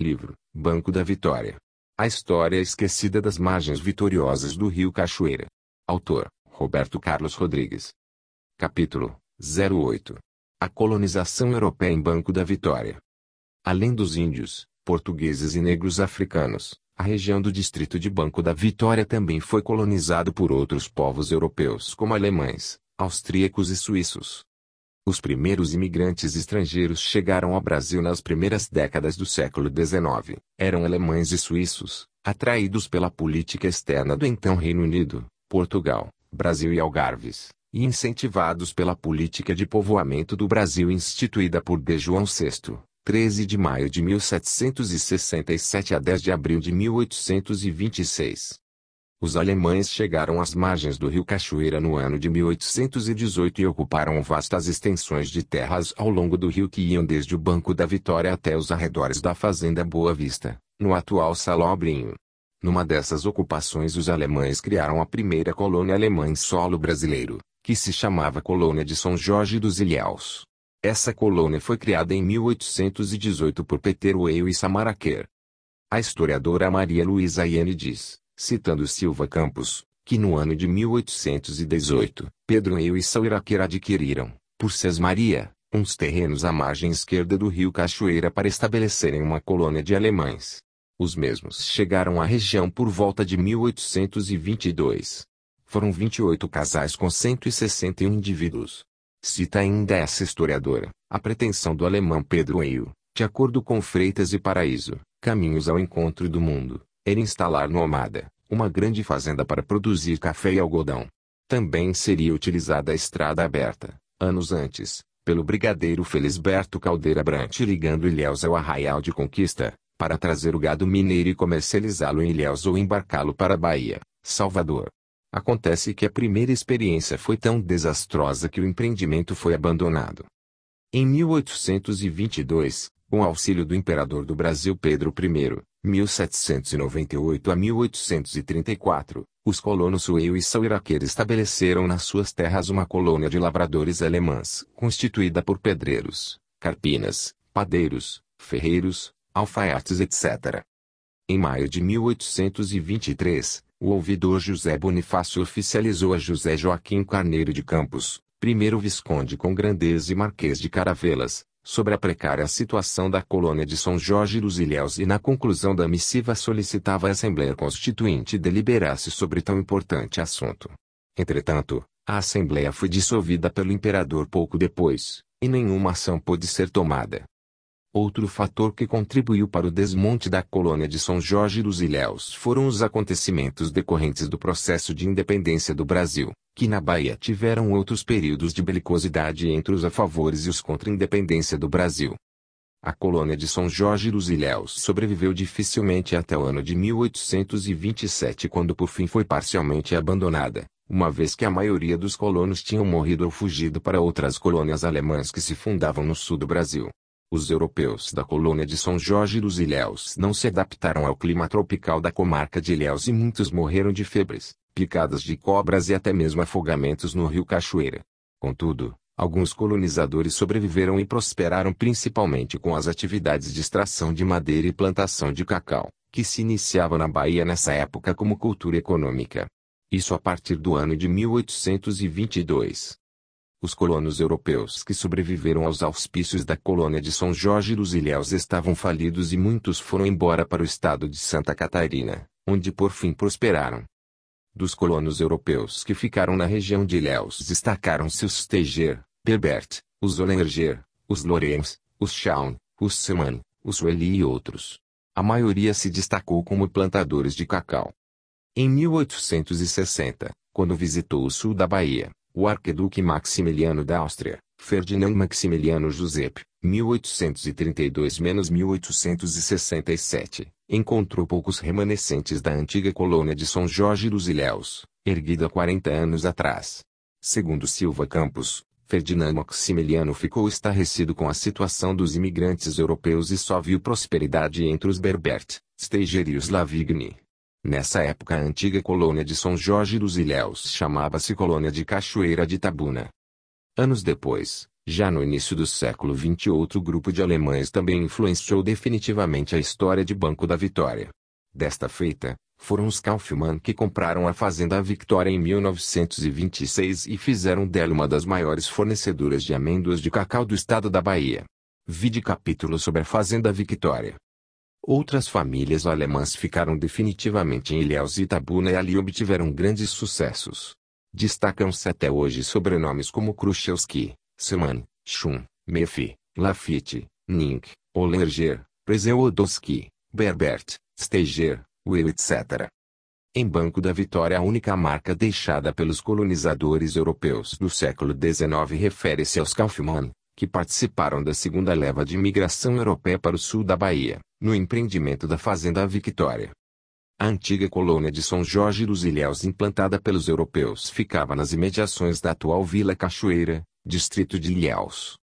Livro, Banco da Vitória. A história esquecida das margens vitoriosas do rio Cachoeira. Autor, Roberto Carlos Rodrigues. Capítulo 08. A colonização europeia em Banco da Vitória. Além dos índios, portugueses e negros africanos, a região do distrito de Banco da Vitória também foi colonizado por outros povos europeus como alemães, austríacos e suíços. Os primeiros imigrantes estrangeiros chegaram ao Brasil nas primeiras décadas do século XIX. Eram alemães e suíços, atraídos pela política externa do então Reino Unido, Portugal, Brasil e Algarves, e incentivados pela política de povoamento do Brasil instituída por D. João VI, 13 de maio de 1767 a 10 de abril de 1826. Os alemães chegaram às margens do rio Cachoeira no ano de 1818 e ocuparam vastas extensões de terras ao longo do rio que iam desde o Banco da Vitória até os arredores da Fazenda Boa Vista, no atual Salobrinho. Numa dessas ocupações os alemães criaram a primeira colônia alemã em solo brasileiro, que se chamava Colônia de São Jorge dos Ilhéus. Essa colônia foi criada em 1818 por Peter Weil e Samaraquer. A historiadora Maria Luísa Iene diz, citando Silva Campos, que no ano de 1818, Pedro Weil e Sauraquer adquiriram, por Maria, uns terrenos à margem esquerda do rio Cachoeira para estabelecerem uma colônia de alemães. Os mesmos chegaram à região por volta de 1822. Foram 28 casais com 161 indivíduos. Cita ainda essa historiadora, a pretensão do alemão Pedro Eio, de acordo com Freitas e Paraíso, Caminhos ao Encontro do Mundo, era instalar no Almada, uma grande fazenda para produzir café e algodão. Também seria utilizada a estrada aberta, anos antes, pelo brigadeiro Felisberto Caldeira Brant ligando Ilhéus ao Arraial de Conquista, para trazer o gado mineiro e comercializá-lo em Ilhéus ou embarcá-lo para a Bahia, Salvador. Acontece que a primeira experiência foi tão desastrosa que o empreendimento foi abandonado. Em 1822, com auxílio do imperador do Brasil Pedro I, 1798 a 1834, os colonos Sueu e Sauiraquer estabeleceram nas suas terras uma colônia de lavradores alemãs, constituída por pedreiros, carpinas, padeiros, ferreiros, alfaiates etc. Em maio de 1823, o ouvidor José Bonifácio oficializou a José Joaquim Carneiro de Campos, primeiro visconde com grandeza e marquês de Caravelas, sobre a precária situação da colônia de São Jorge dos Ilhéus e na conclusão da missiva solicitava a Assembleia Constituinte deliberasse sobre tão importante assunto. Entretanto, a Assembleia foi dissolvida pelo imperador pouco depois, e nenhuma ação pôde ser tomada. Outro fator que contribuiu para o desmonte da colônia de São Jorge dos Ilhéus foram os acontecimentos decorrentes do processo de independência do Brasil, que na Bahia tiveram outros períodos de belicosidade entre os a favores e os contra a independência do Brasil. A colônia de São Jorge dos Ilhéus sobreviveu dificilmente até o ano de 1827 quando por fim foi parcialmente abandonada, uma vez que a maioria dos colonos tinham morrido ou fugido para outras colônias alemãs que se fundavam no sul do Brasil. Os europeus da colônia de São Jorge dos Ilhéus não se adaptaram ao clima tropical da comarca de Ilhéus e muitos morreram de febres, picadas de cobras e até mesmo afogamentos no rio Cachoeira. Contudo, alguns colonizadores sobreviveram e prosperaram principalmente com as atividades de extração de madeira e plantação de cacau, que se iniciavam na Bahia nessa época como cultura econômica. Isso a partir do ano de 1822. Os colonos europeus que sobreviveram aos auspícios da colônia de São Jorge dos Ilhéus estavam falidos e muitos foram embora para o estado de Santa Catarina, onde por fim prosperaram. Dos colonos europeus que ficaram na região de Ilhéus destacaram-se os Steiger, Berbert, os Olenger, os Lorenz, os Schaun, os Seman, os Sueli e outros. A maioria se destacou como plantadores de cacau. Em 1860, quando visitou o sul da Bahia, o arqueduque Maximiliano da Áustria, Ferdinand Maximiliano Giuseppe, 1832-1867, encontrou poucos remanescentes da antiga colônia de São Jorge dos Ilhéus, erguida 40 anos atrás. Segundo Silva Campos, Ferdinand Maximiliano ficou estarrecido com a situação dos imigrantes europeus e só viu prosperidade entre os Berbert, Steiger e os Lavigny. Nessa época a antiga colônia de São Jorge dos Ilhéus chamava-se Colônia de Cachoeira de Tabuna. Anos depois, Já no início do século XX outro grupo de alemães também influenciou definitivamente a história de Banco da Vitória. Desta feita, foram os Kaufmann que compraram a Fazenda Victoria em 1926 e fizeram dela uma das maiores fornecedoras de amêndoas de cacau do estado da Bahia. Vide capítulo sobre a Fazenda Victoria. Outras famílias alemãs ficaram definitivamente em Ilhéus e Itabuna e ali obtiveram grandes sucessos. Destacam-se até hoje sobrenomes como Khrushchevsky, Seman, Schum, Mefi, Lafitte, Nink, Olerger, Przewodowski, Berbert, Steiger, Will etc. Em Banco da Vitória a única marca deixada pelos colonizadores europeus do século XIX refere-se aos Kaufmann, que participaram da segunda leva de imigração europeia para o sul da Bahia, no empreendimento da Fazenda Victória. A antiga colônia de São Jorge dos Ilhéus implantada pelos europeus ficava nas imediações da atual Vila Cachoeira, distrito de Ilhéus.